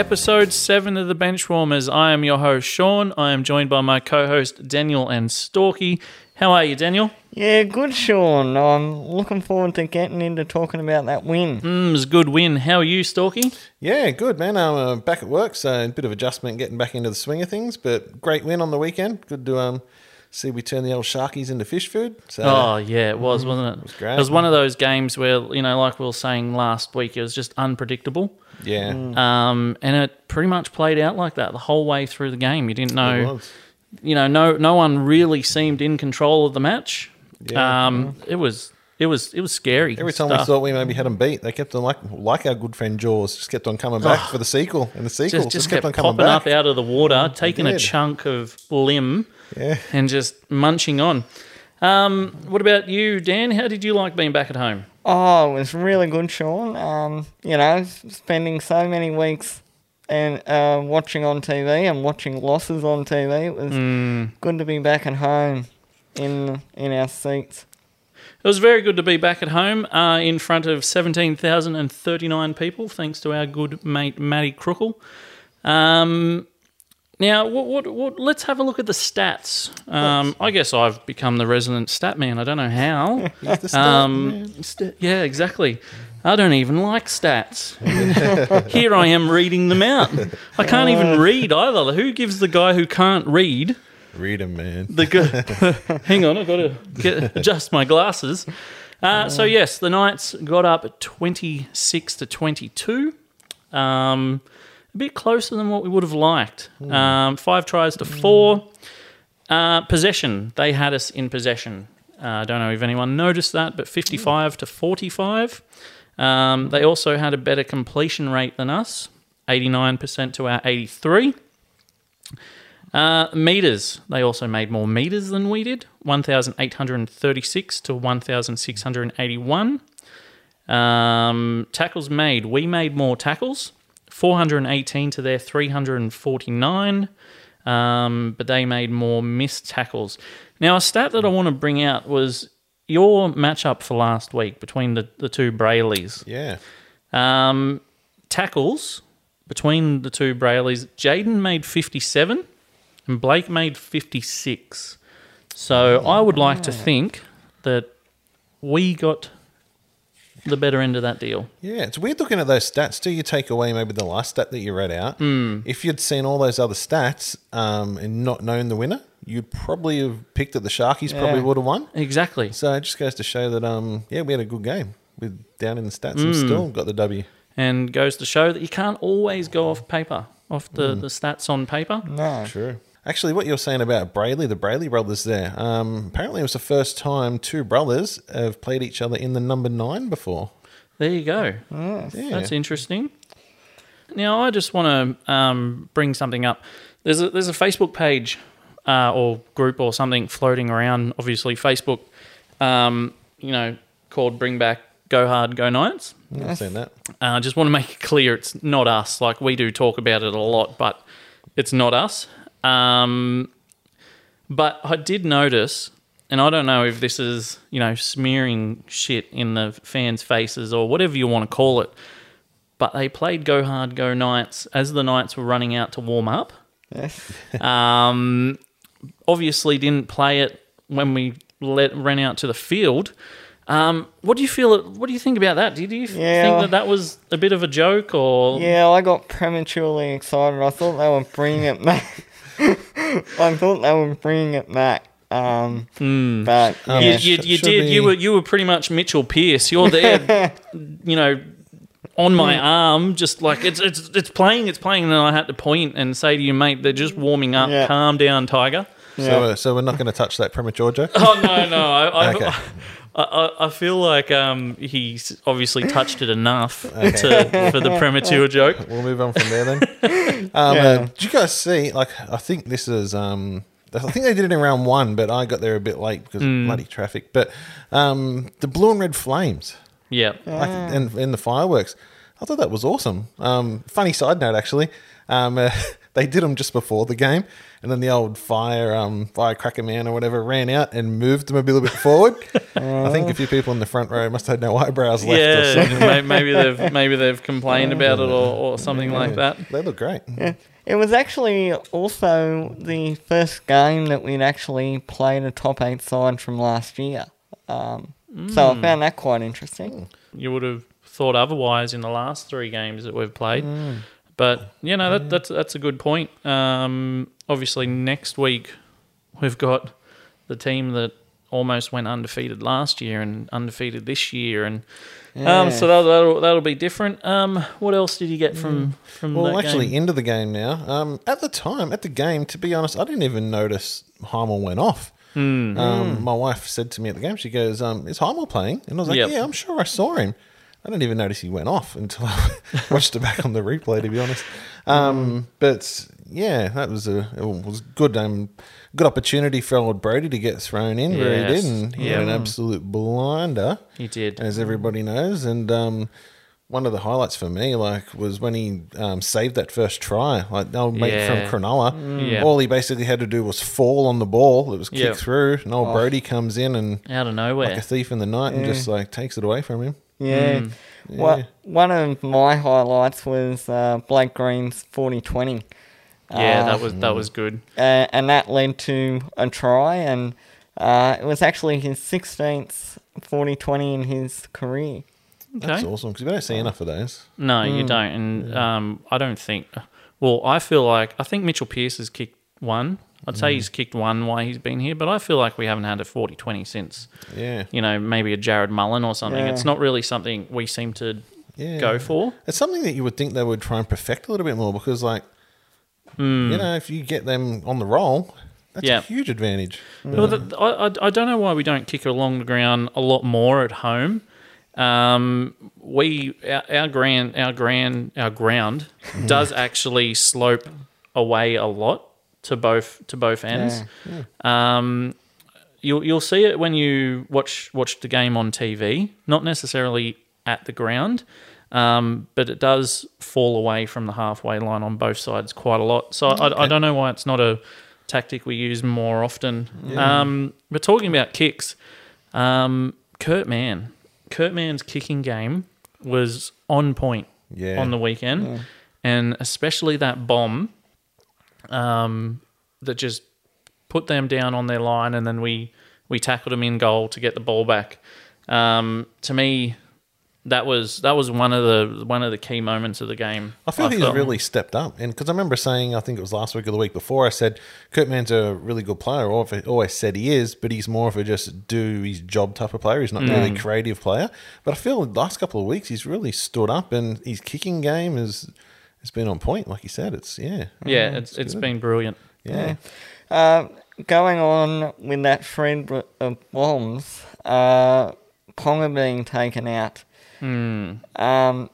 episode 7 of the Benchwarmers. I am your host, Sean. I am joined by my co host, Daniel and Storky. How are you, Daniel? Yeah, good, Sean. I'm looking forward to getting into talking about that win. Mm, it was a good win. How are you, Storky? Yeah, good man. I'm uh, back at work, so a bit of adjustment getting back into the swing of things, but great win on the weekend. Good to um see we turn the old sharkies into fish food. So Oh, yeah, it was, wasn't it? It was great. It was one of those games where, you know, like we were saying last week, it was just unpredictable. yeah, Um, and it pretty much played out like that the whole way through the game. You didn't know, you know, no, no one really seemed in control of the match. Yeah. Um, it was, it was, it was scary. Every time we thought we maybe had them beat, they kept on like like our good friend Jaws, just kept on coming back for the sequel and the sequel. Oh. just, just kept, kept, on coming popping back. up out of the water, taking a chunk of limb Yeah. and just munching on. Um, what about you, Dan? How did you like being back at home? Oh, it was really good, Sean. Um, you know, spending so many weeks and uh, watching on TV and watching losses on TV, it was Hmm. good to be back at home in in our seats. It was very good to be back at home uh, in front of 17,039 people, thanks to our good mate Matty Crookle. Um, now, what, what, what, let's have a look at the stats. Um, I guess I've become the resident stat man. I don't know how. Um, yeah, exactly. I don't even like stats. Here I am reading them out. I can't even read either. Who gives the guy who can't read Read 'em, man. the go- Hang on, I've got to get, adjust my glasses. Uh, so yes, the Knights got up twenty six to twenty two. Um, a bit closer than what we would have liked. Um, five tries to four. Uh, possession, they had us in possession. Uh, I don't know if anyone noticed that, but 55 to 45. Um, they also had a better completion rate than us, 89% to our 83. Uh, meters, they also made more meters than we did, 1,836 to 1,681. Um, tackles made, we made more tackles, 418 to their 349, um, but they made more missed tackles. Now, a stat that I want to bring out was your matchup for last week between the, the two Braileys. Yeah. Um, tackles between the two Braileys, Jayden made 57 and Blake made 56. So I would like to think that we got the better end of that deal. Yeah, it's weird looking at those stats. Do you take away maybe the last stat that you read out? Hmm. Mm. If you'd seen all those other stats um, and not known the winner, you'd probably have picked that the Sharkies probably would have won. Exactly. So it just goes to show that, um, yeah, we had a good game with down in the stats and still got the W. And goes to show that you can't always go off paper, off the, the stats on paper. No. True. Actually, what you're saying about Brailey, the Brailey brothers there, um, apparently it was the first time two brothers have played each other in the number nine before. There you go. Yeah. That's interesting. Now, I just want to um, bring something up. There's a there's a Facebook page uh, or group or something floating around. Obviously, Facebook, um, you know, called "Bring Back Go Hard Go Knights." I've seen that. I uh, just want to make it clear it's not us. Like we do talk about it a lot, but it's not us. Um, but I did notice, and I don't know if this is you know smearing shit in the fans' faces or whatever you want to call it. But they played "Go Hard, Go Knights" as the Knights were running out to warm up. Yes. Um, obviously, didn't play it when we let ran out to the field. Um, what do you feel? What do you think about that? Did you Yeah. think that that was a bit of a joke, or Yeah, I got prematurely excited. I thought they were bringing it back. I thought they were bringing it back. Um, but you, you, you should did? You were you were pretty much Mitchell Pearce. You're there, you know, on my arm, just like it's it's it's playing, it's playing. And then I had to point and say to you, mate, they're just warming up. Yeah. Calm down, Tiger. So, uh, so we're not going to touch that premature joke. Oh no, no. I, I, Okay. I, I, I feel like um, he's obviously touched it enough to, for the premature joke. We'll move on from there then. Um, Yeah. uh, did you guys see? Like, I think this is. Um, I think they did it in round one, but I got there a bit late because Hmm. of bloody traffic. But um, the blue and red flames, Yeah. like, and, and the fireworks, I thought that was awesome. Um, funny side note, actually, um, uh, they did them just before the game, and then the old fire um, firecracker man or whatever ran out and moved them a little bit forward. I think a few people in the front row must have had no eyebrows left. or Yeah, something. maybe they've maybe they've complained about it or, or something like that. They look great. it was actually also the first game that we'd actually played a top eight side from last year. Um, So I found that quite interesting. You would have thought otherwise in the last three games that we've played. But you know that, that's that's a good point. Um, obviously, next week we've got the team that almost went undefeated last year and undefeated this year, and um, so that'll, that'll that'll be different. Um, what else did you get from from Well, that actually, game? into the game now. Um, at the time, at the game, to be honest, I didn't even notice Hymel went off. Um, my wife said to me at the game, she goes, um, "Is Hymel playing?" And I was like, Yep. "Yeah, I'm sure I saw him." I didn't even notice he went off until I watched it back on the replay. To be honest, um, but yeah, that was a it was good. Um, good opportunity for old Brodie to get thrown in where he did, and he had an Yeah. absolute blinder He did. as everybody knows. And um, one of the highlights for me, like, was when he um, saved that first try. Like, old mate Yeah. from Cronulla, Yeah. all he basically had to do was fall on the ball. It was kicked Yeah. through, and old Brodie comes in and Out of nowhere. like a thief in the night and just like takes it away from him. Yeah. What, one of my highlights was uh, Blake Green's 40 20. yeah, Uh, that was that was good. uh, and that led to a try, and uh, it was actually his 16th 40 20 in his career. That's awesome because we don't see enough of those. No, you don't, and um, I don't think. Well, I feel like I think Mitchell Pearce has kicked one. I'd say he's kicked one while he's been here, but I feel like we haven't had a 40-20 since Yeah, you know maybe a Jarrod Mullen or something. Yeah. It's not really something we seem to yeah. go for. It's something that you would think they would try and perfect a little bit more because, like, you know, if you get them on the roll, that's Hmm. Yeah. a huge advantage. Well, the, I, I, I don't know why we don't kick along the ground a lot more at home. Um, we our, our grand our grand our ground does actually slope away a lot to both to both ends. Um, you'll you'll see it when you watch watch the game on TV, not necessarily at the ground. Um, but it does fall away from the halfway line on both sides quite a lot. So I, I don't know why it's not a tactic we use more often. Um, but talking about kicks, um, Kurt Mann, Kurt Mann's kicking game was on point Yeah. on the weekend, and especially that bomb um, that just put them down on their line, and then we we tackled them in goal to get the ball back. Um, to me, that was that was one of the one of the key moments of the game. I feel he's felt. really stepped up, and because I remember saying, I think it was last week or the week before, I said Kurt Mann's a really good player, or I've always said he is, but he's more of a just do his job type of player. He's not really a creative player. But I feel the last couple of weeks he's really stood up, and his kicking game is has been on point. Like you said, it's yeah, Yeah, it's it's been brilliant. yeah. Uh, going on with that thread of bombs, uh, Ponga being taken out. Um,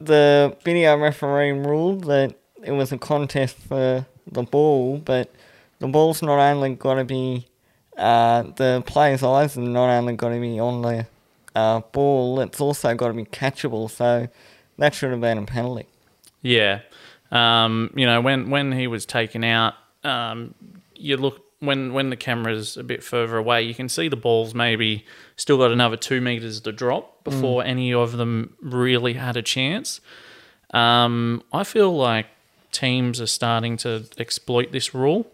the video referee ruled that it was a contest for the ball, but the ball's not only got to be, uh, the player's eyes have not only got to be on the uh, ball, it's also got to be catchable, so that should have been a penalty. Yeah. Um, you know, when when he was taken out, um, you look when when the camera's a bit further away, you can see the balls maybe still got another two meters to drop before any of them really had a chance. Um, I feel like teams are starting to exploit this rule.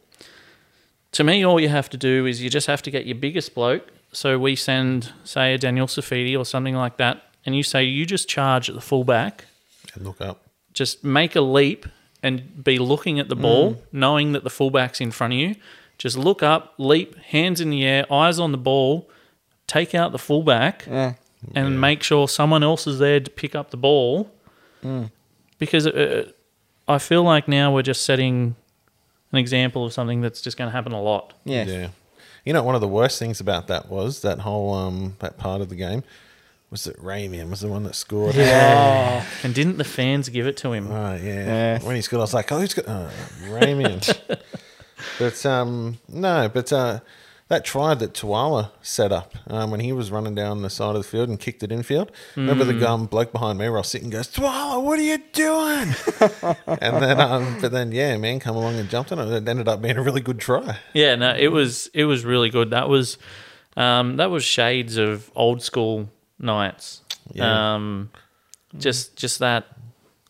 To me, all you have to do is you just have to get your biggest bloke, so we send, say, a Daniel Saifiti or something like that, and you say you just charge at the fullback, And look up. Just make a leap and be looking at the ball, knowing that the fullback's in front of you. Just look up, leap, hands in the air, eyes on the ball, take out the fullback, Yeah. and make sure someone else is there to pick up the ball. Because uh, I feel like now we're just setting an example of something that's just going to happen a lot. Yes. Yeah. You know, one of the worst things about that was that whole um that part of the game was it Ramien was the one that scored. Oh, And didn't the fans give it to him? Right, yeah. Yes. When he scored, I was like, oh, who's got uh, Ramien? but um, no, but uh, that try that Tuala set up um, when he was running down the side of the field and kicked it infield. Remember Hmm. the um, bloke behind me, where I was sitting, goes, Tuala, what are you doing? and then, um, but then, yeah, man, come along and jumped on it. It ended up being a really good try. Yeah, no, it was it was really good. That was um, that was shades of old school nights. Yeah. Um, just just that,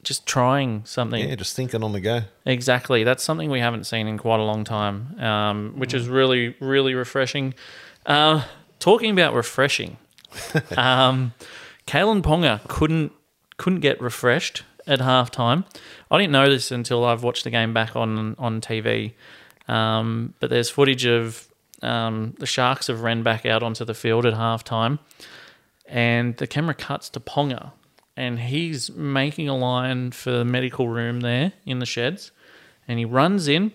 just trying something. Yeah, just thinking on the go. Exactly. That's something we haven't seen in quite a long time, um, which is really, really refreshing. Uh, talking about refreshing, um, Kalyn Ponga couldn't couldn't get refreshed at halftime. I didn't know this until I've watched the game back on on TV. Um, but there's footage of um, the Sharks have ran back out onto the field at halftime, and the camera cuts to Ponga, and he's making a line for the medical room there in the sheds, and he runs in,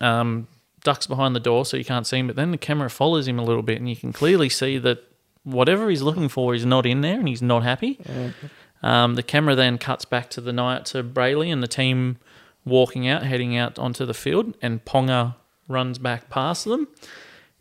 um, ducks behind the door so you can't see him, but then the camera follows him a little bit, and you can clearly see that whatever he's looking for is not in there, and he's not happy. Um, the camera then cuts back to the night to Brailey and the team walking out, heading out onto the field, and Ponga runs back past them.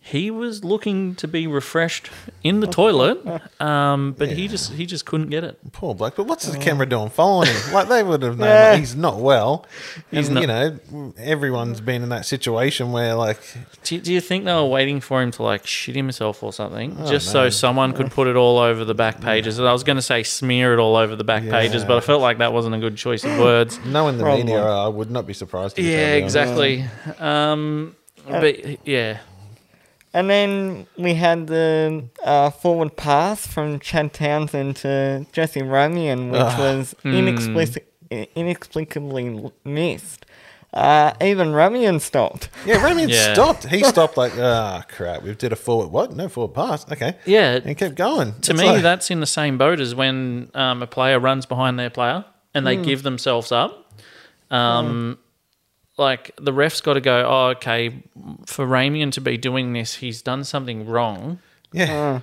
He was looking to be refreshed in the toilet, um, but he just he just couldn't get it. Poor bloke. But what's the camera doing following him? Like they would have known Yeah. like, he's not well. He's and, not- you know, everyone's been in that situation where like Do you, do you think they were waiting for him to like shit himself or something, just no. so someone could put it all over the back pages? And I was going to say smear it all over the back pages, but I felt like that wasn't a good choice of words. knowing the Probably. media, I would not be surprised. if Yeah, exactly. Um, but yeah, And then we had the uh, forward pass from Chad Townsend to Jesse Ramien, which was inexplic- inexplicably missed. Uh, even Ramien stopped. Yeah, Ramien Yeah. stopped. He stopped like, ah, crap. We did a forward. What? No forward pass. Okay. yeah. And kept going. To It's me, like- that's in the same boat as when um, a player runs behind their player and they give themselves up. Um, Like the ref's got to go. Oh, okay. For Ramien to be doing this, he's done something wrong. yeah.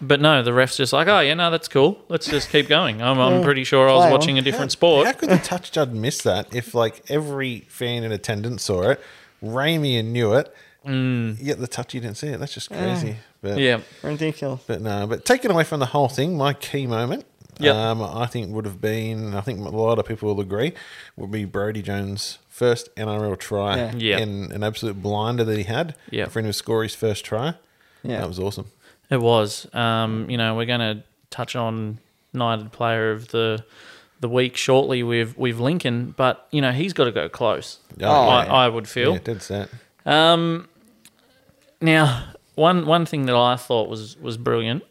But no, the ref's just like, oh yeah, no, that's cool. Let's just keep going. I'm, I'm pretty sure I was play on. watching a different sport. How could the touch judge miss that if like every fan in attendance saw it, Ramien knew it, yet the touch you didn't see it? That's just crazy. But Mm. Yeah, Ridiculous. But no, but taken away from the whole thing, my key moment, Yep. um, I think would have been, I think a lot of people will agree, would be Brodie Jones' first NRL try Yeah. Yep. and an absolute blinder that he had Yeah. for him to score his first try. Yeah. That was awesome. it was. Um, you know, we're going to touch on United Player of the the week shortly with with Lincoln, but you know he's got to go close. Oh, I, yeah. I would feel. Yeah, dead set. Um, now, one one thing that I thought was was brilliant,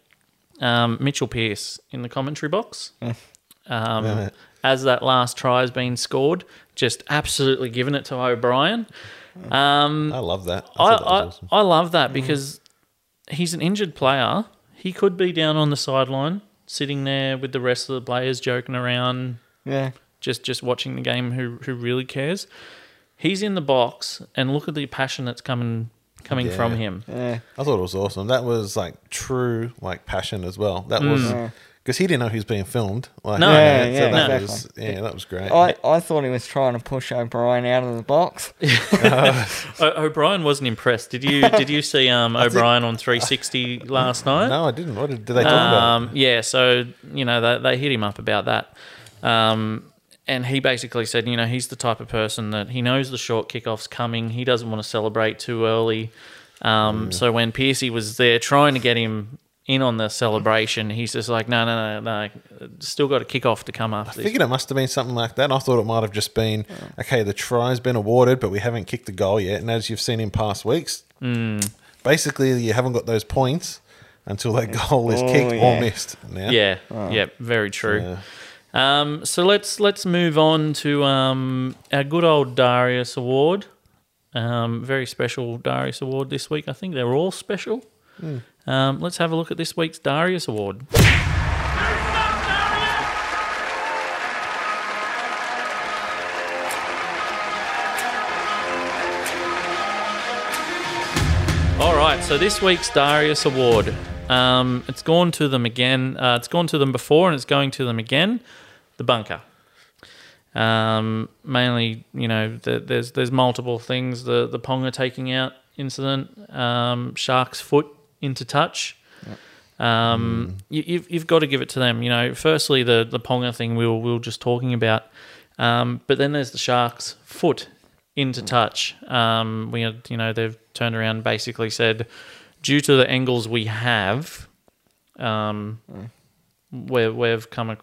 um, Mitchell Pearce in the commentary box, um, Yeah. as that last try has been scored, just absolutely giving it to O'Brien. Um, I love that. I, I, that I, awesome. I love that because he's an injured player. He could be down on the sideline, sitting there with the rest of the players, joking around, Yeah. just just watching the game. Who who really cares? He's in the box, and look at the passion that's coming coming Yeah. from him. Yeah. I thought it was awesome. That was like true like passion as well. That was Yeah. Because he didn't know he was being filmed. Like, No. Yeah, so yeah, that exactly. was yeah, that was great. I, I thought he was trying to push O'Brien out of the box. O- O'Brien wasn't impressed. Did you did you see um, O'Brien on 360 last night? no, I didn't. What did, did they talk about? Um, yeah, so you know they, they hit him up about that, um, and he basically said, you know, he's the type of person that he knows the short kickoff's coming. He doesn't want to celebrate too early. Um, So when Piercy was there trying to get him in on the celebration, he's just like, no, no, no, no, still got a kickoff to come after I this. figured it must have been something like that. I thought it might have just been okay. The try's been awarded, but we haven't kicked the goal yet. And as you've seen in past weeks, Hmm. basically you haven't got those points until that goal is Oh, kicked yeah. or missed. Now, Yeah, yeah, very true. Um, so let's let's move on to um, our good old Darius Award. Um, very special Darius Award this week. I think they're all special. Um, let's have a look at this week's Darius Award. All right, so this week's Darius Award, um, it's gone to them again. Uh, it's gone to them before, and it's going to them again. The bunker. Um, mainly, you know, the, there's there's multiple things. The the Ponga taking out incident, um, Shark's foot into touch. Um, you, you've you've got to give it to them. You know, firstly the the Ponga thing we were we were just talking about, um, but then there's the Shark's foot into touch. Um, we had, you know, they've turned around and basically said, due to the angles we have, um, where we've come,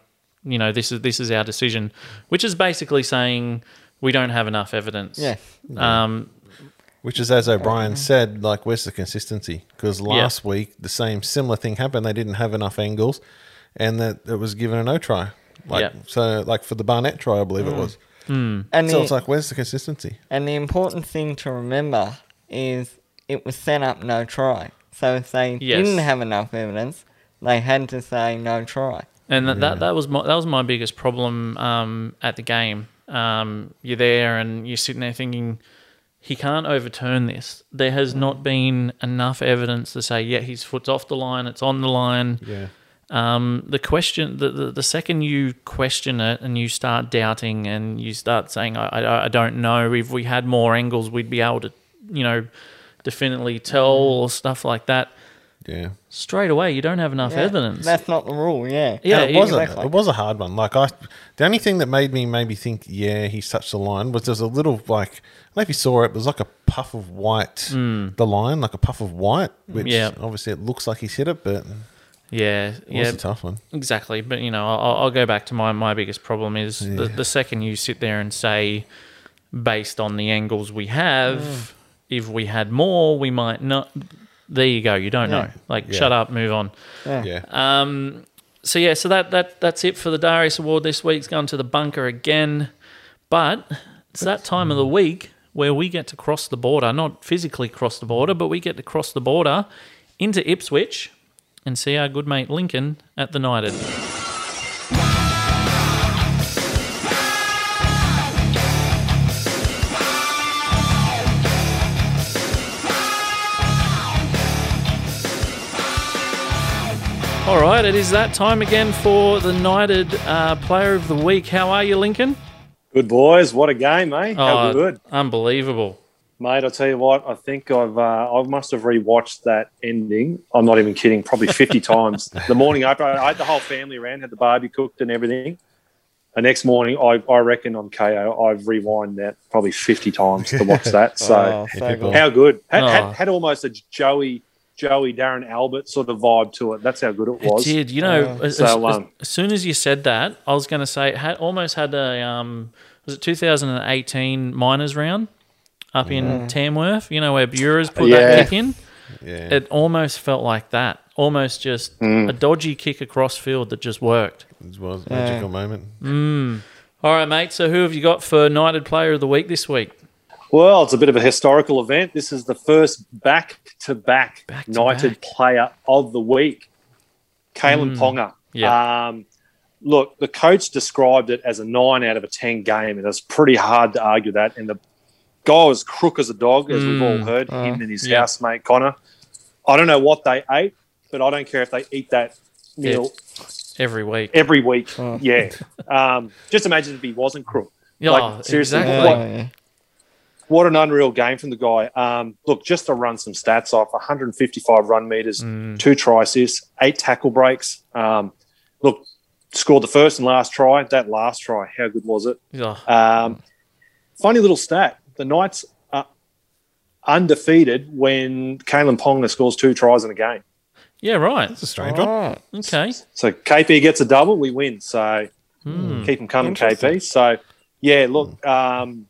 you know, this is this is our decision, which is basically saying we don't have enough evidence. Yeah. Um, Which is, as O'Brien said, like, where's the consistency? Because last week, the same similar thing happened. They didn't have enough angles, and that it was given a no try. Like, Yeah. Mm. So, like, for the Barnett try, I believe it was. And So the, it's like, where's the consistency? and the important thing to remember is it was set up no try. So if they Yes. didn't have enough evidence, they had to say no try. And that, that that was my that was my biggest problem um, at the game. Um, you're there and you're sitting there thinking he can't overturn this. There has not been enough evidence to say yeah his foot's off the line, it's on the line. Yeah. Um, the question, the, the the second you question it and you start doubting and you start saying I, I I don't know if we had more angles we'd be able to you know definitely tell or stuff like that. Yeah. Straight away, you don't have enough Yeah, evidence. That's not the rule, yeah. Yeah, And it was exactly. a, it was a hard one. Like I, the only thing that made me maybe think, yeah, he's touched the line was there's a little like I don't know if you saw it, it was like a puff of white, hmm. the line like a puff of white, which. Yeah. obviously it looks like he's hit it, but it yeah, was yeah. a tough one. Exactly, but you know, I'll, I'll go back to my my biggest problem is the, the second you sit there and say, based on the angles we have, mm. if we had more, we might not. There you go. You don't know. Like, Yeah. shut up, move on. Yeah, Um, so yeah, so that that that's it for the Darius Award this week. It's gone to the bunker again, but it's that time of the week where we get to cross the border, not physically cross the border, but we get to cross the border into Ipswich and see our good mate Lincoln at the United. All right, it is that time again for the United uh, Player of the Week. How are you, Lincoln? Good boys, what a game, eh? How Oh, good, Unbelievable. mate! I tell you what, I think I've uh, I must have rewatched that ending. I'm not even kidding, probably 50 times. The morning after, I had the whole family around, had the barbie cooked and everything. The next morning, I, I reckon on Kayo, I've rewind that probably 50 times to watch that. So Oh, so good. how good? Had, Oh. had, had almost a Joey, Joey Darren Albert sort of vibe to it. That's how good it was. It was. did. You know, as, So, um, as soon as you said that, I was going to say it had almost had a um, was it 2018 miners round up in Tamworth? You know where Bureau's put that kick in. yeah. It almost felt like that. Almost just Mm. a dodgy kick across field that just worked. It was a magical moment. All right, mate. So who have you got for United Player of the Week this week? Well, it's a bit of a historical event. This is the first back-to-back Back-to-back. United Player of the Week, Kalyn Ponga. Yeah. Um, look, the coach described it as a nine out of a ten game, and it's pretty hard to argue that. And the guy was crook as a dog, as we've all heard. him and his Yeah. housemate Connor. I don't know what they ate, but I don't care if they eat that meal Every week. every week. Yeah. Um, just imagine if he wasn't crook. Yeah, like, seriously, exactly. what- Oh, yeah. What an unreal game from the guy. Um, look, just to run some stats off 155 run meters, two try assists, eight tackle breaks. Um, look, scored the first and last try. That last try, how good was it? Oh, Um, funny little stat the Knights are undefeated when Kalyn Ponga scores two tries in a game. yeah, right. It's a strange one. Right. Okay. So KP gets a double, we win. So Hmm. keep them coming, KP. So yeah, look, um,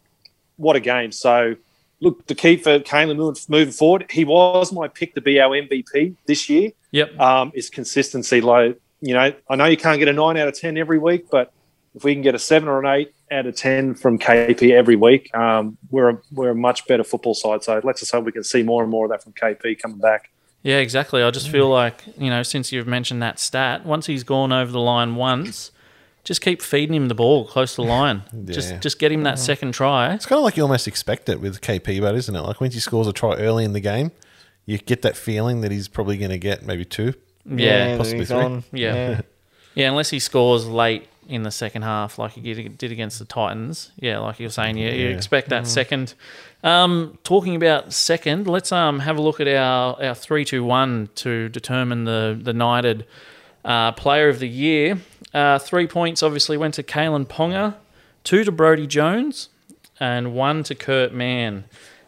what a game. So look, the key for Kalyn moving, forward, he was my pick to be our MVP this year. Yep. Um, is consistency. Like you know, I know you can't get a nine out of ten every week, but if we can get a seven or an eight out of ten from KP every week, um, we're a, we're a much better football side. So let's just hope we can see more and more of that from KP coming back. Yeah, exactly. I just feel like, you know, since you've mentioned that stat, once he's gone over the line once, just keep feeding him the ball close to the line. Just Yeah. just get him that second try. It's kind of like you almost expect it with KP, but isn't it? Like when he scores a try early in the game, you get that feeling that he's probably going to get maybe two. Yeah. that possibly three. on. Yeah. Yeah, unless he scores late in the second half, like he did did against the Titans. Yeah, like you're saying, you, you Yeah. expect that second. Um, talking about second, let's um have a look at our our three two one to determine the the knighted uh, player of the year. Uh, three points obviously went to Kalyn Ponga, two to Brodie Jones, and one to Kurt Mann.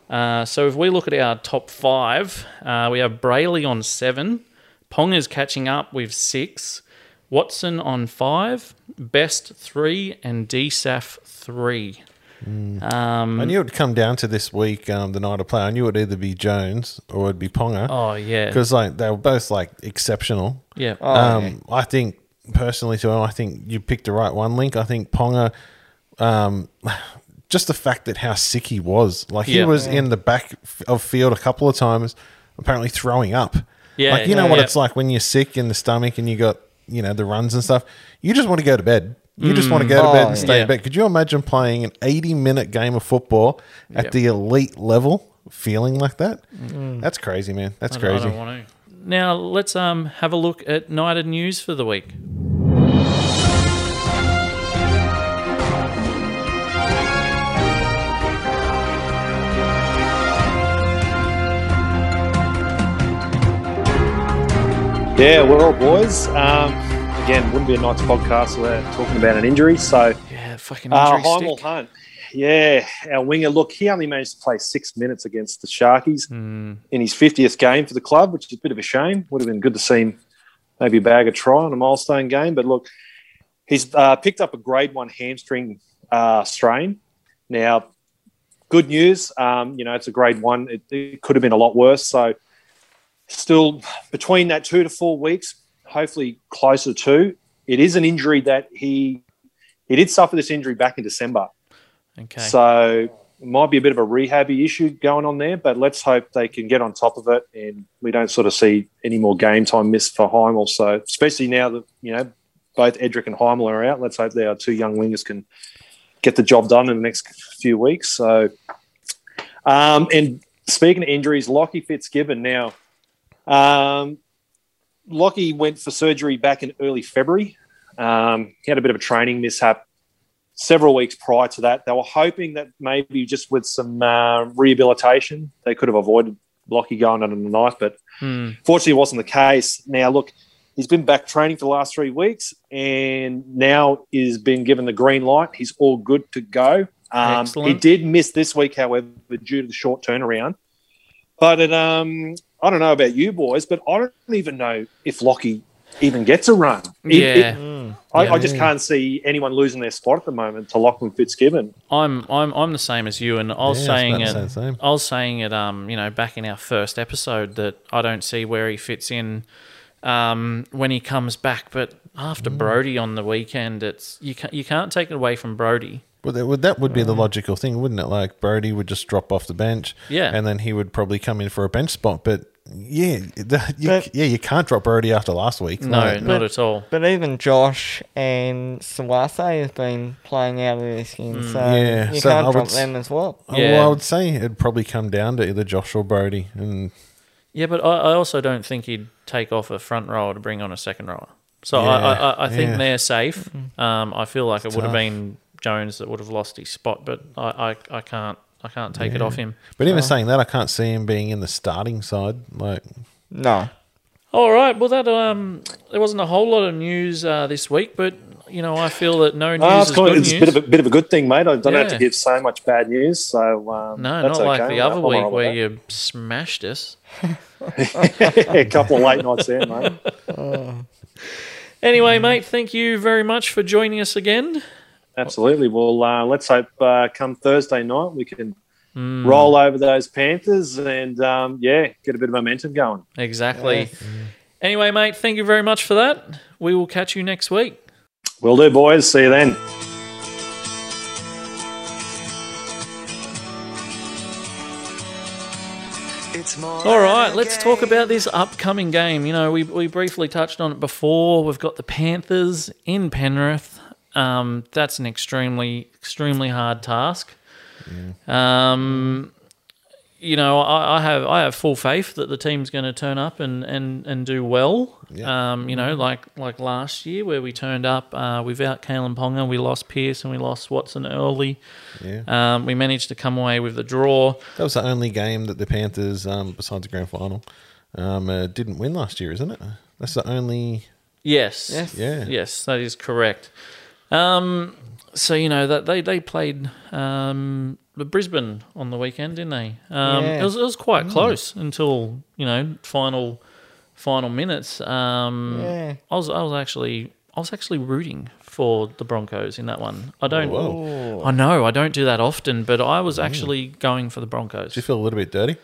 Uh, so if we look at our top five, uh, we have Brailey on seven, Ponga's catching up with six, Watson on five, Best three, and DSAF three. Um, I knew it would come down to this week, um, the night of play. I knew it would either be Jones or it'd be Ponga oh yeah, because like they were both like exceptional. yeah, Oh, um, yeah. I think personally, to him, I think you picked the right one. Link. I think Ponga. Um, just the fact that how sick he was, like he Yeah. was in the back of field a couple of times, apparently throwing up. Yeah, like you know yeah, what yeah. it's like when you're sick in the stomach and you got you know the runs and stuff. You just want to go to bed. You just want to go to Oh, bed and stay yeah. in bed. Could you imagine playing an 80 minute game of football at Yep. the elite level, feeling like that? That's crazy, man. That's I don't- I crazy. don't want to. Now let's um have a look at Knighted news for the week. Yeah, well, boys. Um, again, wouldn't be a nice podcast without talking about an injury. So, Yeah, fucking uh, Hymel stick. Hunt. Yeah, our winger. Look, he only managed to play six minutes against the Sharkies Hmm. in his 50th game for the club, which is a bit of a shame. Would have been good to see him maybe a bag a try on a milestone game. But look, he's uh, picked up a grade one hamstring uh, strain. Now, good news. Um, you know, it's a grade one. It, it could have been a lot worse. So, still between that two to four weeks, hopefully closer to. It is an injury that he he did suffer this injury back in December. Okay. So it might be a bit of a rehabby issue going on there, but let's hope they can get on top of it and we don't sort of see any more game time missed for Hymel. So especially now that you know both Edrick and Hymel are out, let's hope our two young wingers can get the job done in the next few weeks. So, um, and speaking of injuries, Lockie Fitzgibbon now. Um, Lockie went for surgery back in early February. Um, he had a bit of a training mishap several weeks prior to that. They were hoping that maybe just with some uh, rehabilitation, they could have avoided Lockie going under the knife, but Hmm. fortunately, it wasn't the case. Now, look, he's been back training for the last three weeks and now is been given the green light. He's all good to go. Um, he did miss this week, however, due to the short turnaround. But it, um, I don't know about you boys, but I don't even know if Lockie even gets a run. It- Yeah. it- I, Yeah. I just can't see anyone losing their spot at the moment to Lachlan Fitzgibbon. I'm I'm I'm the same as you, and I was Yeah, I was saying it. say. I was saying it. Um, you know, back in our first episode, that I don't see where he fits in. Um, when he comes back, but after Mm. Brodie on the weekend, it's you can't you can't take it away from Brodie. Well, that would, that would be the logical thing, wouldn't it? Like Brodie would just drop off the bench, Yeah. and then he would probably come in for a bench spot. But yeah, the, you, But- yeah, you can't drop Brodie after last week. No, Like, not at all. But even Josh and Sauaso have been playing out of their skin, so Yeah, you so can't would drop s- them as well. Yeah. well, I would say it'd probably come down to either Josh or Brodie, and Yeah, but I, I also don't think he'd take off a front rower to bring on a second rower. So I, Yeah, I, I- I think yeah. they're safe. Um, I feel like it would have been Jones that would have lost his spot, but I, I, I can't I can't take it off him. but even saying that, I can't see him being in the starting side. Like, No. All right. Well, that um, there wasn't a whole lot of news uh, this week, but you know, I feel that no news Oh, is it's kind good of, it's a bit of a bit of a good thing, mate. I don't have to give so much bad news. So um, no, that's not like okay. the I'm other week right where that. you smashed us. a couple of late nights there, mate. Anyway, mate, thank you very much for joining us again. Absolutely. Well, uh, let's hope uh, come Thursday night we can roll over those Panthers, and um, yeah, get a bit of momentum going. Exactly. Anyway, mate, thank you very much for that. We will catch you next week. Will do, boys. See you then. All right, let's talk about this upcoming game. You know, we, we briefly touched on it before. We've got the Panthers in Penrith. Um, that's an extremely, extremely hard task. Um, you know, I, I have I have full faith that the team's going to turn up and, and, and do well. Yeah. Um, you know, like like last year where we turned up uh, without Kalyn Ponga, we lost Pierce and we lost Watson early. Yeah. Um, we managed to come away with the draw. That was the only game that the Panthers, um, besides the grand final, um, uh, didn't win last year, isn't it? That's the only. Yes. Yes. Yeah. Yes, that is correct. Um, so you know that they they played um, Brisbane on the weekend, didn't they? Um, Yeah. It was it was quite close until you know final final minutes. Um, Yeah. I was I was actually I was actually rooting for the Broncos in that one. I don't. Whoa. I know I don't do that often, but I was actually going for the Broncos. Do you feel a little bit dirty?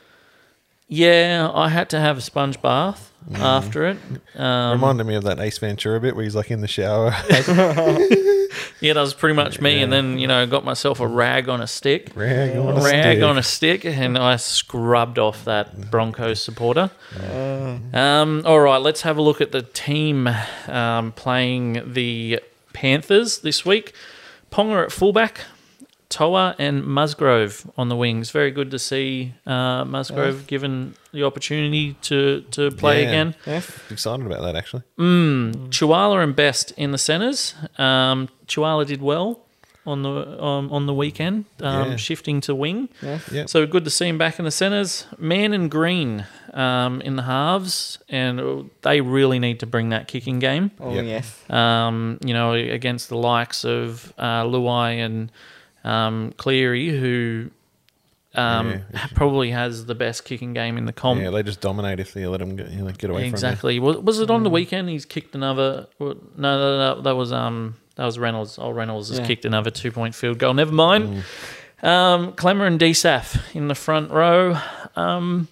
Yeah, I had to have a sponge bath after it. Um, Reminded me of that Ace Ventura bit where he's like in the shower. yeah, that was pretty much me. And then you know, got myself a rag on a stick. Rag on a rag stick. on a stick, and I scrubbed off that Broncos supporter. Um, all right, let's have a look at the team um, playing the Panthers this week. Ponga at fullback, Toa and Musgrove on the wings. Very good to see uh, Musgrove given the opportunity to, to play Yeah. again. Yes. Excited about that actually. Chihuahua and Best in the centres. Um, Chihuahua did well on the um, on the weekend, um, Yeah. shifting to wing. Yeah. So good to see him back in the centres. Man and Green um, in the halves, and they really need to bring that kicking game. Oh, Yep. yes. Um, you know, against the likes of uh, Luai and um, Cleary, who um, Yeah. probably has the best kicking game in the comp. Yeah, they just dominate if they let them get, you know, get away from it. Exactly. Was, was it on the weekend? He's kicked another. No, no, no, that was um that was Reynolds. Oh, Reynolds has Yeah. kicked another two point field goal. Never mind. Um, Klemmer and DSAF in the front row. Um,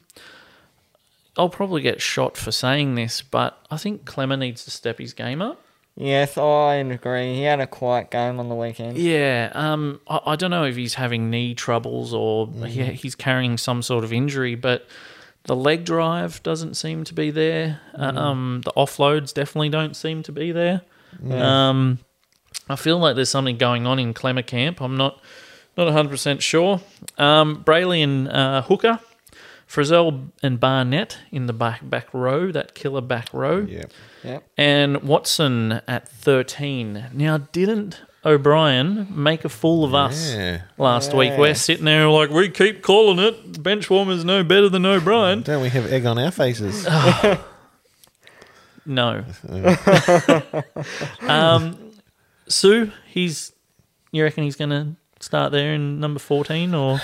I'll probably get shot for saying this, but I think Klemmer needs to step his game up. Yes, I agree. He had a quiet game on the weekend. Yeah, um, I, I don't know if he's having knee troubles or he, he's carrying some sort of injury, but the leg drive doesn't seem to be there. Um, the offloads definitely don't seem to be there. Um, I feel like there's something going on in Klemmer camp. I'm not not 100 percent sure. Um, Brailey and uh, Hooker, Frizell and Barnett in the back back row, that killer back row from there. Yeah. And Watson at 13. Now, didn't O'Brien make a fool of us Yeah. last week? We're sitting there like, we keep calling it. Bench warmers no better than O'Brien. Don't we have egg on our faces? No. um, Sue, he's, you reckon he's going to start there in number 14 or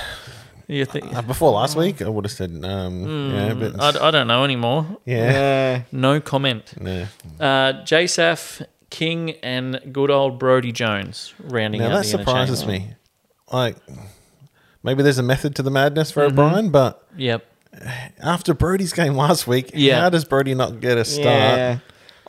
you think? Uh, before last week, I would have said um, yeah, but I, I don't know anymore. yeah, Yeah. No comment. no. Uh, JSAF, King, and good old Brodie Jones rounding Now out that the surprises me. Like maybe there's a method to the madness for Mm-hmm. O'Brien, but Yep. after Brodie's game last week, Yeah. how does Brodie not get a start? Yeah.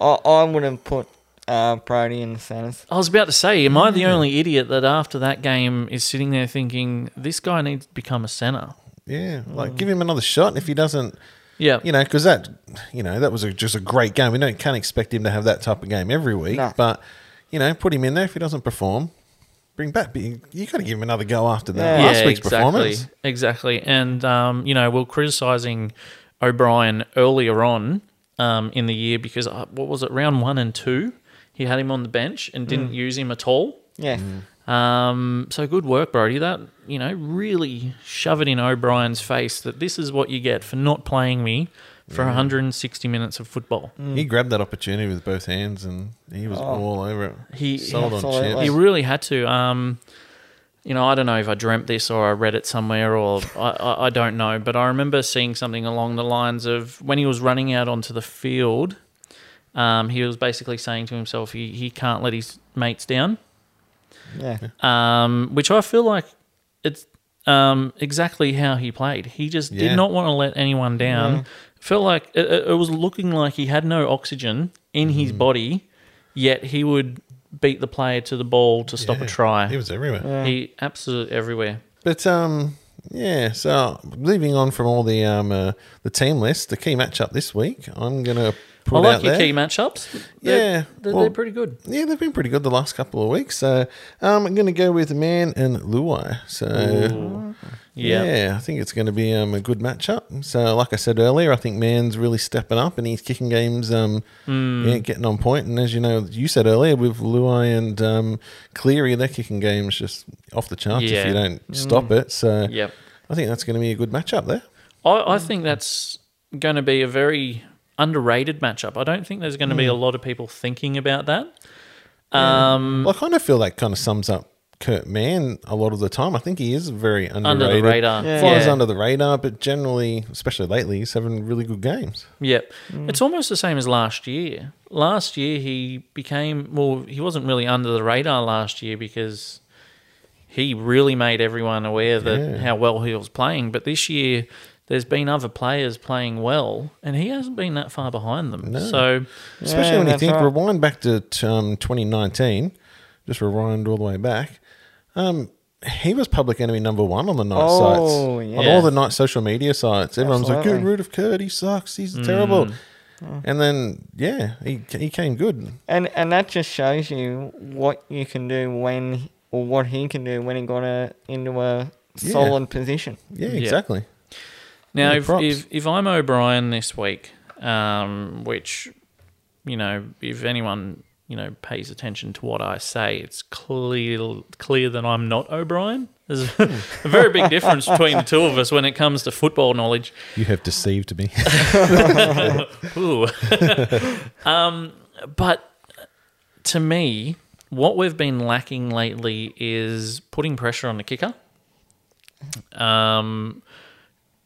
I, I wouldn't put uh, Brodie in the centres. I was about to say, am I the only idiot that after that game is sitting there thinking this guy needs to become a center? Yeah, like give him another shot. And if he doesn't, Yeah, you know, because that, you know, that was a, just a great game. We don't can't expect him to have that type of game every week, No. but you know, put him in there. If he doesn't perform, bring back. But you, you got to give him another go after that Yeah. last week's exactly, performance. exactly. And um, you know, we're criticizing O'Brien earlier on um, in the year because uh, what was it, round one and two, he had him on the bench and didn't Mm. use him at all. Yeah. Um, so good work, Brodie. That you know really shove it in O'Brien's face that this is what you get for not playing me for 160 minutes of football. He grabbed that opportunity with both hands, and he was all over it. He- sold on Absolutely. chips. He really had to. Um, you know, I don't know if I dreamt this or I read it somewhere or I, I, I don't know, but I remember seeing something along the lines of when he was running out onto the field, um, he was basically saying to himself he, he can't let his mates down, Yeah. um, which I feel like it's um, exactly how he played. He just Yeah. did not want to let anyone down. Felt like it, it it was looking like he had no oxygen in his Mm. body, yet he would beat the player to the ball to stop a try. He was everywhere. He absolutely everywhere. But um, yeah. So leaving on from all the um uh, the team list, the key matchup this week, I'm gonna put I like your there. key matchups. They're, Yeah, they're, well- they're pretty good. Yeah, they've been pretty good the last couple of weeks. So um, I'm going to go with Mann and Luai. So Yeah. yeah, I think it's going to be um, a good matchup. So like I said earlier, I think Mann's really stepping up and he's kicking games, um, Hmm. yeah, getting on point. And as you know, you said earlier with Luai and um, Cleary, they're kicking games just off the charts if you don't stop it. So Yep. I think that's going to be a good matchup there. I, I think that's going to be a very underrated matchup. I don't think there's going to Hmm. be a lot of people thinking about that. Um, Well, I kind of feel that kind of sums up Kurt Mann a lot of the time. I think he is very underrated. under the radar. Yeah. Flies Yeah. under the radar, but generally, especially lately, he's having really good games. Yep. It's almost the same as last year. Last year he became well, he wasn't really under the radar last year because he really made everyone aware that Yeah. how well he was playing. But this year there's been other players playing well and he hasn't been that far behind them. So Especially Yeah, when you that's think, right. rewind back to um, 2019, just rewind all the way back. Um, he was public enemy number one on the night Oh, sites. yeah. On all the night social media sites. Everyone's like, Absolutely. get rid of Kurt, he sucks, he's Mm. terrible. And then, yeah, he, he came good. And and that just shows you what you can do when, or what he can do when he got a, into a Yeah. solid position. Yeah, exactly. Now, if, if if I'm O'Brien this week, um, which you know, if anyone you know pays attention to what I say, it's clear clear that I'm not O'Brien. There's a very big difference between the two of us when it comes to football knowledge. You have deceived me. Ooh. um, but to me, what we've been lacking lately is putting pressure on the kicker. Um,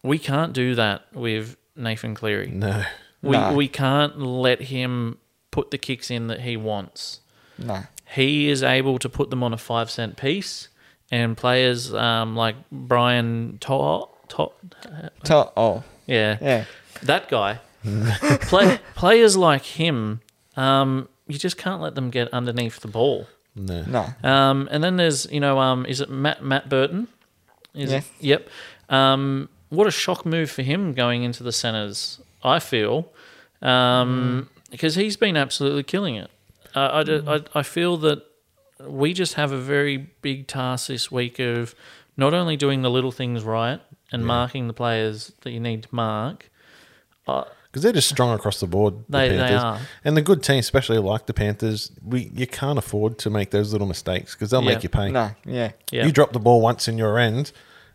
we can't do that with Nathan Cleary. no. We No. we can't let him put the kicks in that he wants. No. He is able to put them on a five cent piece, and players um, like Brian Tot, Tot, To- oh, yeah, yeah. that guy. Play, players like him, um, you just can't let them get underneath the ball. No. No. Um, and then there's, you know, um, is it Matt Matt Burton? Is Yes. it? Yep. Um, what a shock move for him going into the centres. I feel, um, because he's been absolutely killing it. Uh, I, ju- I I feel that we just have a very big task this week of not only doing the little things right and marking the players that you need to mark. Because they're just strong across the board. the They- they are. And the good teams, especially like the Panthers, we you can't afford to make those little mistakes because they'll Yeah. make you pay. No. Yeah. Yeah. You drop the ball once in your end,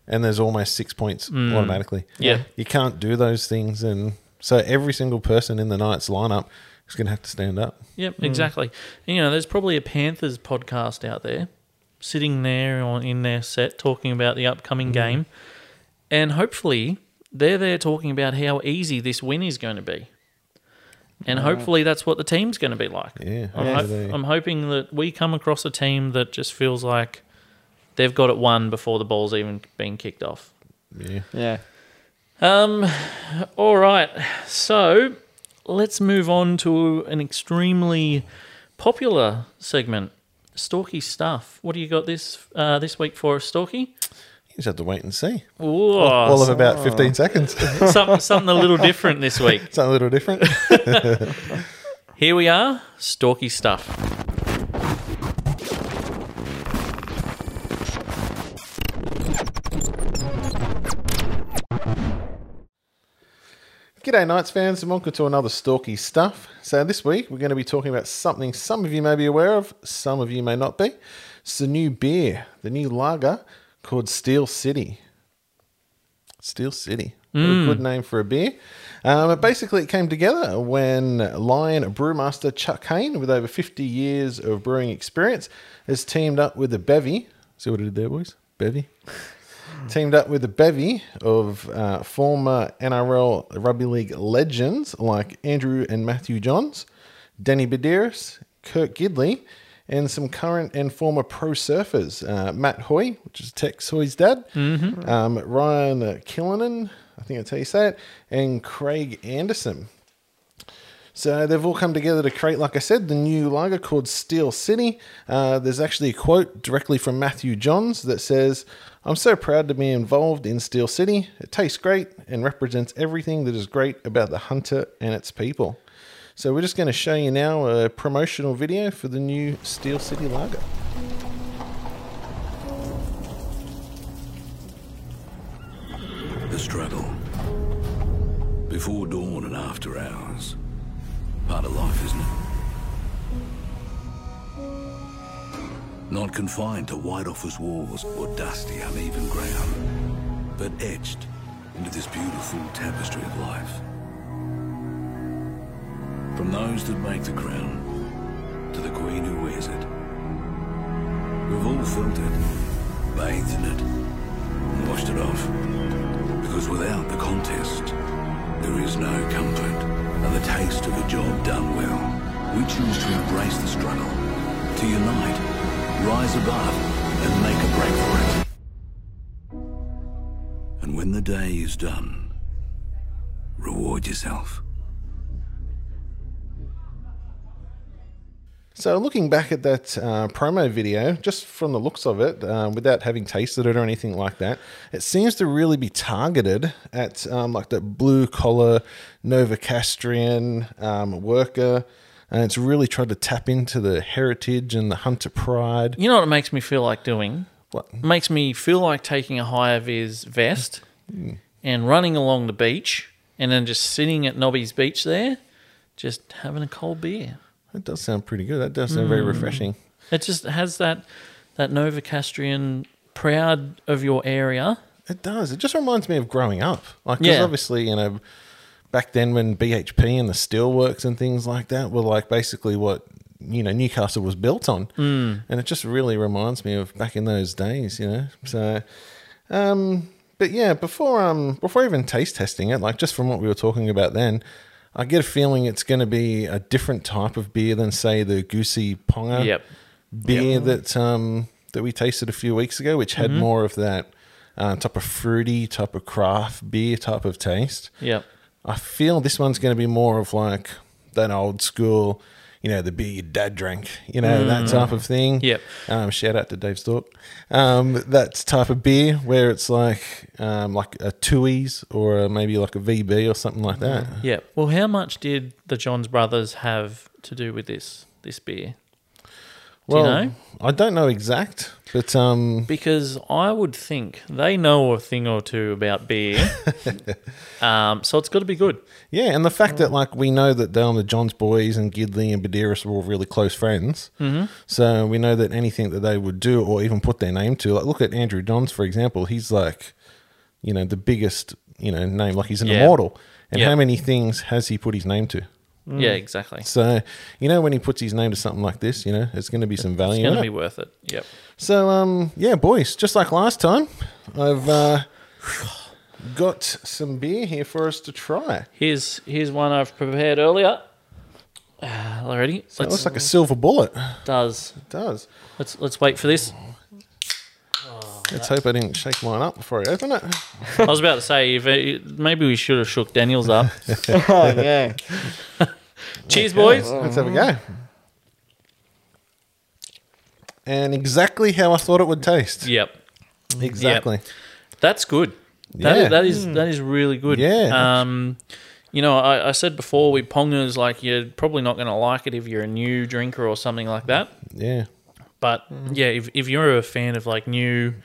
and there's almost six points automatically. Mm. Yeah. You can't do those things. And so every single person in the Knights lineup is going to have to stand up. Yep, exactly. And, you know, there's probably a Panthers podcast out there sitting there on in their set talking about the upcoming game, and hopefully they're there talking about how easy this win is going to be. And hopefully that's what the team's going to be like. Yeah. I'm, hopefully ho- I'm hoping that we come across a team that just feels like they've got it won before the ball's even been kicked off. yeah. Yeah. Um, all right. So let's move on to an extremely popular segment, Stalky stuff. What do you got this uh, this week for us, Stalky? You just have to wait and see. Ooh, All of about 15 seconds. something, something a little different this week. Something a little different. Here we are, Stalky stuff. G'day, Knights fans, and welcome to another Stalky Stuff. So, this week we're going to be talking about something some of you may be aware of, some of you may not be. It's the new beer, the new lager called Steel City. Steel City. A good name for a beer. Um, but basically, it came together when Lion brewmaster Chuck Hahn, with over 50 years of brewing experience, has teamed up with a bevy. See what I did there, boys? Bevy teamed up with a bevy of uh, former NRL rugby league legends like Andrew and Matthew Johns, Danny Buderus, Kurt Gidley, and some current and former pro surfers. Uh, Matt Hoy, which is Tex Hoy's dad, um, Ryan Killinan, I think that's how you say it, and Craig Anderson. So they've all come together to create, like I said, the new lager called Steel City. Uh, there's actually a quote directly from Matthew Johns that says, I'm so proud to be involved in Steel City. It tastes great and represents everything that is great about the hunter and its people. So we're just going to show you now a promotional video for the new Steel City lager. The struggle. Before dawn and after hours. Part of life, isn't it? Not confined to white office walls or dusty, uneven ground, but etched into this beautiful tapestry of life. From those that make the crown to the queen who wears it. We've all felt it, bathed in it, and washed it off. Because without the contest, there is no comfort and the taste of a job done well. We choose to embrace the struggle, to unite, rise above, and make a break for it. And when the day is done, reward yourself. So, looking back at that uh, promo video, just from the looks of it, uh, without having tasted it or anything like that, it seems to really be targeted at um, like the blue collar Novocastrian um, worker. And it's really tried to tap into the heritage and the hunter pride. You know what it makes me feel like doing? What? It makes me feel like taking a high vis vest hmm. and running along the beach and then just sitting at Nobby's beach there, just having a cold beer. That does sound pretty good. That does sound very hmm. refreshing. It just has that that Novocastrian proud of your area. It does. It just reminds me of growing up. Like, 'cause Yeah. obviously, you know, back then when BHP and the steelworks and things like that were like basically what you know Newcastle was built on, mm. and it just really reminds me of back in those days. You know, so. Um, but yeah, before um before even taste testing it, like just from what we were talking about then, I get a feeling it's going to be a different type of beer than say the Goosey Ponga Yep. beer that um that we tasted a few weeks ago, which had more of that uh, type of fruity, type of craft beer type of taste. Yep. I feel this one's going to be more of like that old school, you know, the beer your dad drank, you know, that type of thing. Yep. Um, shout out to Dave Stork. Um, that type of beer where it's like um, like a Tui's or a, maybe like a VB or something like that. Yep. Well, how much did the Johns brothers have to do with this this beer? Do Well, you know? I don't know exact, but um, Because I would think they know a thing or two about beer. um, so it's got to be good. Yeah, and the fact that like we know that down the Johns boys and Gidley and Buderus were all really close friends, mm-hmm. so we know that anything that they would do or even put their name to, like look at Andrew Johns for example, he's like, you know, the biggest you know name, like he's an Yeah. immortal, and Yeah. how many things has he put his name to? Yeah, exactly. So you know when he puts his name to something like this, you know, it's going to be some value. It's going in to be worth it. Yep. So, um, yeah, boys, just like last time, I've uh, got some beer here for us to try. Here's here's one I've prepared earlier. Uh, already. So it looks like a silver bullet. Does. It does. does. Let's let's wait for this. Let's hope I didn't shake mine up before I open it. I was about to say if it, maybe we should have shook Daniels up. Oh yeah. Cheers, boys. Let's have a go. And exactly how I thought it would taste. Yep. Exactly. That's good. That, Yeah. is, that is that is really good. Yeah. Um, you know, I, I said before with pongers, like you're probably not going to like it if you're a new drinker or something like that. Yeah. But yeah, if if you're a fan of like new,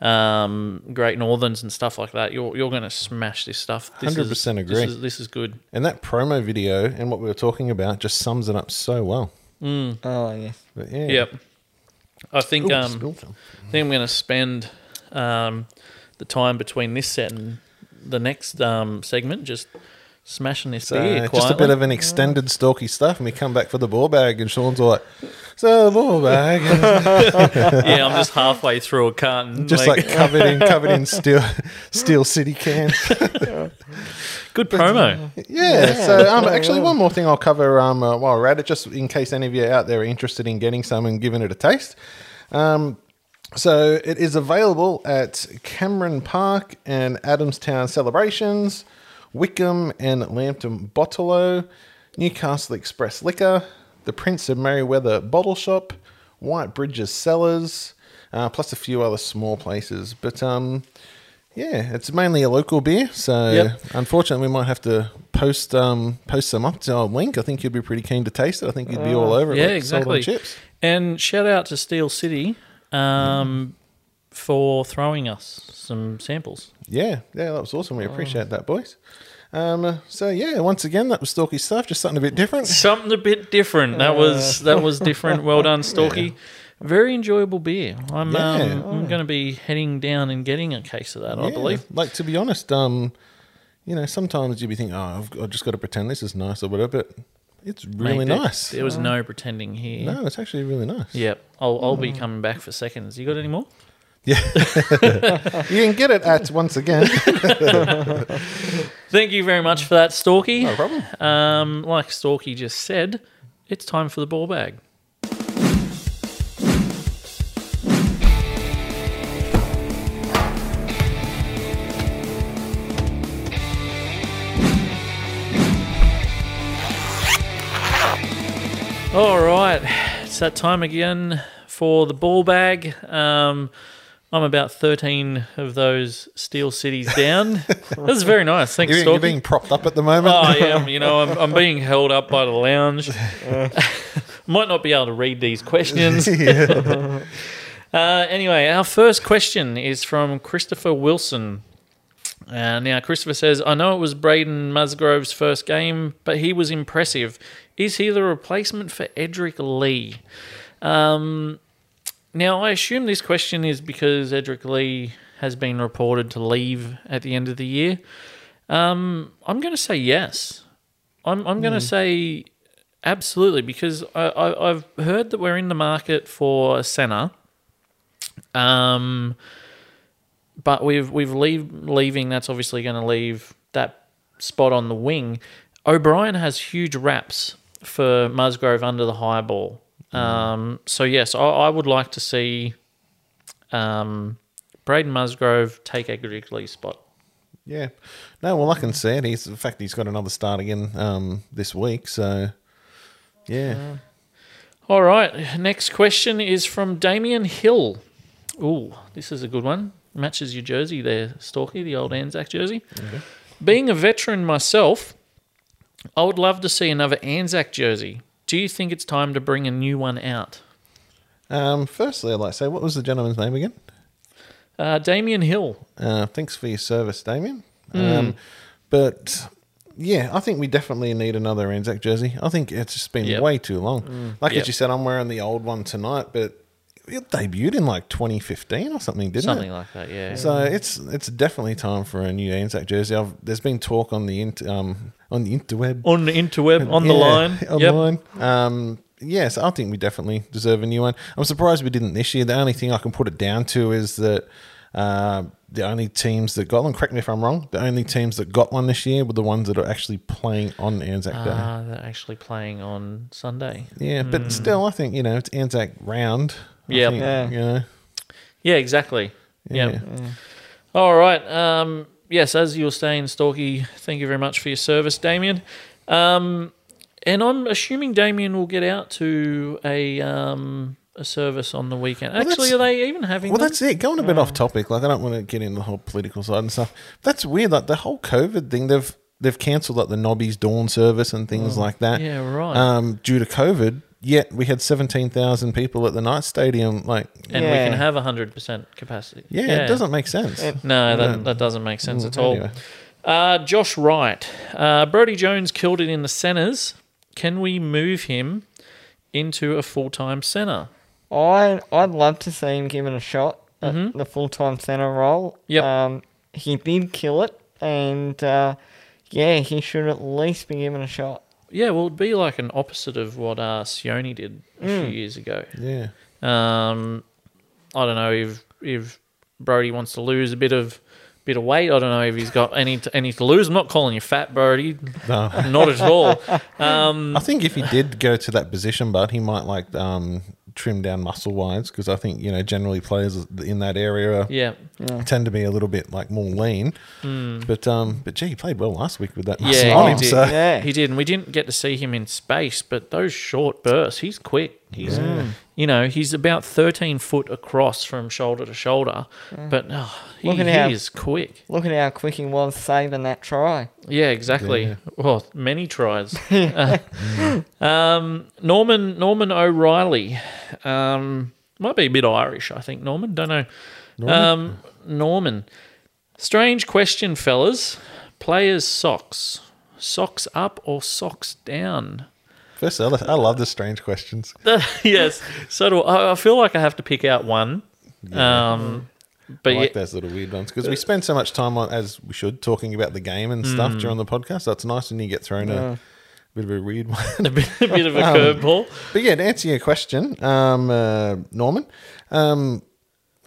um, Great Northerns and stuff like that, you're you're going to smash this stuff. 100% agree. This is, this is good. And that promo video and what we were talking about just sums it up so well. Oh yes. But yeah. Yep. I think Ooh, um, spilled. I think I'm going to spend um, the time between this set and the next um, segment just smashing this So beer just a bit of an extended stalky stuff, and we come back for the ball bag, and Sean's all like, "So the ball bag." yeah, I'm just halfway through a carton. just like, covered in covered in steel steel city cans. Good promo. Yeah. So um, actually, one more thing I'll cover um, uh, while we're at it, just in case any of you out there are interested in getting some and giving it a taste. Um, so it is available at Cameron Park and Adamstown Celebrations, Wickham and Lambton Bottolo, Newcastle Express Liquor, the Prince of Merewether Bottle Shop, White Bridges Cellars, uh, plus a few other small places. But um, yeah, it's mainly a local beer, so Yep. unfortunately we might have to post um, post some up to our link. I think you'd be pretty keen to taste it. I think you'd be all over it. Yeah, like exactly. chips. And shout out to Steel City um, for throwing us some samples. Yeah, yeah, that was awesome. We appreciate that, boys. Um, so yeah, once again, that was Stalky stuff. Just something a bit different. Something a bit different. That was that was different. Well done, Stalky. Very enjoyable beer. I'm Yeah. um, I'm going to be heading down and getting a case of that. I Yeah, believe. Like to be honest, um, you know, sometimes you'd be thinking, oh, I've, I've just got to pretend this is nice or whatever. But it's really Mate, there- nice. There was no pretending here. no, it's actually really nice. Yep. I'll I'll be coming back for seconds. You got any more? You can get it at once again. Thank you very much for that, Stalky. no problem. Um, like Stalky just said, it's time for the ball bag. All right, it's that time again for the ball bag. Um, I'm about 13 of those steel cities down. That's very nice. Thanks, You're, you're being propped up at the moment. Oh, I am. You know, I'm, I'm being held up by the lounge. Might not be able to read these questions. uh, anyway, our first question is from Christopher Wilson. Uh, now, Christopher says, I know it was Braden Musgrove's first game, but he was impressive. Is he the replacement for Edrick Lee? Um, now, I assume this question is because Edrick Lee has been reported to leave at the end of the year. Um, I'm going to say yes. I'm, I'm going to say absolutely because I, I, I've heard that we're in the market for a centre. Um, but we've we've leave, leaving. That's obviously going to leave that spot on the wing. O'Brien has huge wraps for Musgrove under the high ball. Um, so yes, I, I would like to see um, Braden Musgrove take Edrick Lee's spot. Yeah. No, well, I can see it. He's the fact he's got another start again um, this week. So, yeah. All right. Next question is from Damien Hill. Ooh, this is a good one. Matches your jersey there, Stalky, the old Anzac jersey. Being a veteran myself, I would love to see another Anzac jersey. Do you think it's time to bring a new one out? Um, firstly, I'd like to say, what was the gentleman's name again? Uh, Damien Hill. Uh, thanks for your service, Damien. Hmm. Um, but yeah, I think we definitely need another Anzac jersey. I think it's just been Yep. way too long. Like Yep. as you said, I'm wearing the old one tonight, but it debuted in like 2015 or something, didn't Something it? Something like that, yeah. So it's it's definitely time for a new Anzac jersey. I've, there's been talk on the int, um on the interweb on the interweb, on the line. on Yep. the line. Um, yes, I think we definitely deserve a new one. I'm surprised we didn't this year. The only thing I can put it down to is that uh, the only teams that got one. Correct me if I'm wrong. The only teams that got one this year were the ones that are actually playing on Anzac Day. Ah, they're actually playing on Sunday. yeah, but still, I think you know it's Anzac round. I Yep. think, Yeah. you know, Yeah, exactly. yeah. Yep. All right. Um, yes, as you were saying, Stalky, thank you very much for your service, Damien. Um, and I'm assuming Damien will get out to a um, a service on the weekend. Actually, are they even having? Well, them? that's it. Going a bit off topic, like I don't want to get into the whole political side and stuff. That's weird. Like the whole COVID thing, they've they've cancelled like the Nobby's dawn service and things like that. Yeah, right. Um, due to COVID, yet we had seventeen thousand people at the night stadium. Like, and we can have hundred percent capacity. yeah, it doesn't make sense. No, that, that doesn't make sense Mm, at all. anyway. Uh, Josh Wright. Uh, Brodie Jones killed it in the centres. Can we move him into a full time centre? I I'd love to see him given a shot at the full time centre role. Mm-hmm. Yep. Um, he did kill it, and uh, yeah, he should at least be given a shot. Yeah, well, it'd be like an opposite of what uh, Sione did a few years ago. Yeah, Um, I don't know if if Brodie wants to lose a bit of bit of weight. I don't know if he's got any to, any to lose. I'm not calling you fat, Brodie. No. Not at all. Um, I think if he did go to that position, but he might like um, trim down muscle wise because I think you know generally players in that area Yeah. tend to be a little bit like more lean. But um, but gee, he played well last week with that muscle he on him. did. So Yeah. He did, and we didn't get to see him in space, but those short bursts, he's quick. He's, you know, he's about 13 foot across from shoulder to shoulder, but oh, he, Look at he how- is quick. Look at how quick he was saving that try. Yeah, exactly. Well, many tries. Uh, um, Norman Norman O'Reilly, um, might be a bit Irish, I think. Norman, don't know. Norman. Um, Norman. Strange question, fellas. Players' socks, socks up or socks down? First, I I love the strange questions. yes. So do I. I feel like I have to pick out one. Um, but I like yeah, those little weird ones because we spend so much time on, as we should, talking about the game and stuff Hmm. during the podcast. So nice when you get thrown a bit of a weird one. a bit, a bit of a Um, curveball. But yeah, to answer your question, um, uh, Norman, um,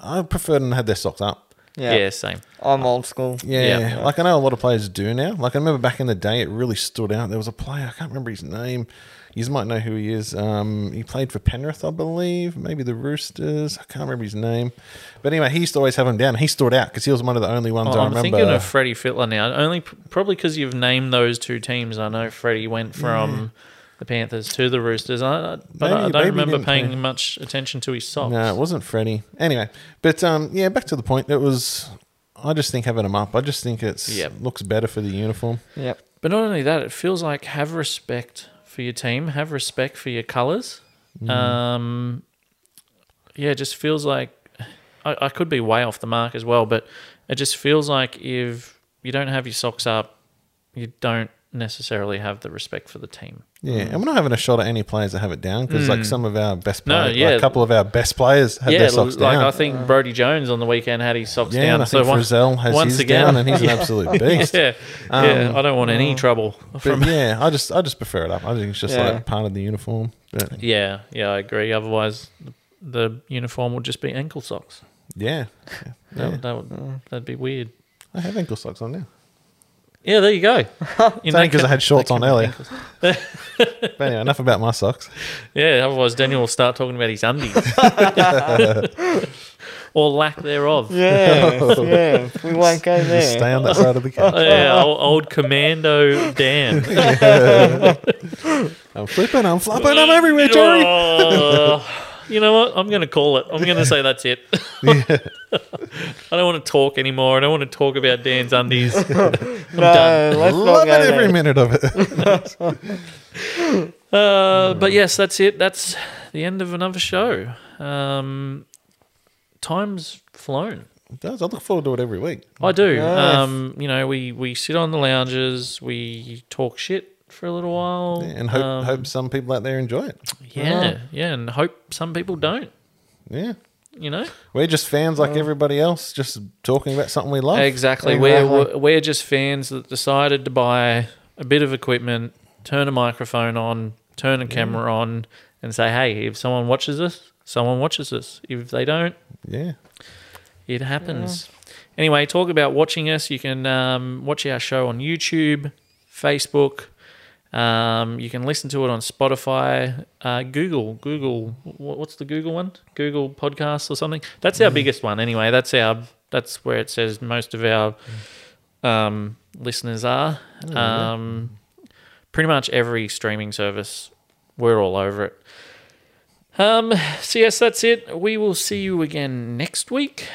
I prefer them to have their socks up. Yeah. Yeah. same. I'm old school. Yeah, Yeah. like I know a lot of players do now. Like I remember back in the day, it really stood out. There was a player I can't remember his name. You might know who he is. Um, he played for Penrith, I believe, maybe the Roosters. I can't remember his name, but anyway, he used to always have him down. He stood out because he was one of the only ones Oh, I I'm remember. thinking of Freddie Fittler now. Only probably because you've named those two teams. I know Freddie went from the Panthers to the Roosters. I, I- but I- I don't remember paying play. much attention to his socks. No, it wasn't Freddie. Anyway, but um, yeah, back to the point. It was. I just think having them up. I just think it's Yep. looks better for the uniform. Yep. But not only that, it feels like have respect for your team, have respect for your colours. Um, yeah, it just feels like I, I could be way off the mark as well, but it just feels like if you don't have your socks up, you don't necessarily have the respect for the team. Yeah, mm. and we're not having a shot at any players that have it down because like mm. some of our best Hmm. No, players, yeah. like a couple of our best players had yeah, their socks like down. I think Brodie Jones on the weekend had his socks yeah, down. and I think so Frizell has once his again, down, and he's an absolute beast. yeah, yeah, um, I don't want any mm. trouble from. But yeah, I just I just prefer it up. I think it's just Yeah. like part of the uniform. But Yeah, yeah, I agree. Otherwise, the, the uniform would just be ankle socks. yeah, That, yeah. that would that'd be weird. I have ankle socks on now. Yeah, there you go. In It's only because I had shorts on can earlier. But anyway, enough about my socks. Yeah, otherwise Daniel will start talking about his undies or lack thereof. Yeah. yeah. We won't go there. Just stay on that side of the couch. Oh, yeah, old, old Commando Dan. I'm flipping, I'm flopping, I'm everywhere, Jerry. Oh. You know what? I'm going to call it. I'm going to say that's it. I don't want to talk anymore. I don't want to talk about Dan's undies. I'm No, done. let's not Loving every there. minute of it. Uh, but yes, that's it. That's the end of another show. Um, time's flown. It does. I look forward to it every week. I do. Nice. Um, you know, we, we sit on the lounges, we talk shit for a little while, And hope um, hope some people out there enjoy it. yeah, yeah, and hope some people don't. Yeah. You know, We're just fans like everybody else, just talking about something we love. exactly. Exactly. We're we're just fans that decided to buy a bit of equipment, turn a microphone on, turn a camera on, and say, "Hey, if someone watches us, someone watches us. If they don't, Yeah. It happens. Anyway, talk about watching us. You can um, watch our show on YouTube, Facebook. Um, you can listen to it on Spotify, uh, Google. Google. What's the Google one? Google Podcasts or something. That's our biggest one. Anyway, that's our. That's where it says most of our um, listeners are. Um, pretty much every streaming service. We're all over it. Um, so yes, that's it. We will see you again next week.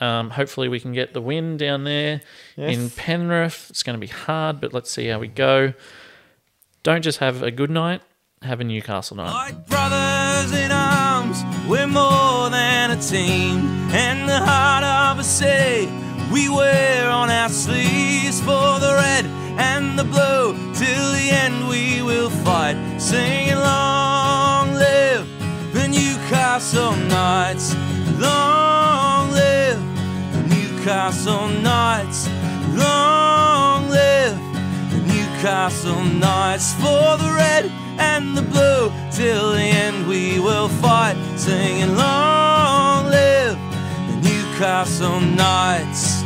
Um, hopefully, we can get the win down there in Penrith. It's going to be hard, but let's see how we go. Don't just have a good night; have a Newcastle night. Like brothers in arms, we're more than a team. And the heart of a we wear on our sleeves for the red and the blue. Till the end we will fight, long live the Newcastle Knights. Long live the Newcastle Knights. Long Newcastle Knights for the red and the blue. Till the end we will fight, singing long live the Newcastle Newcastle Knights.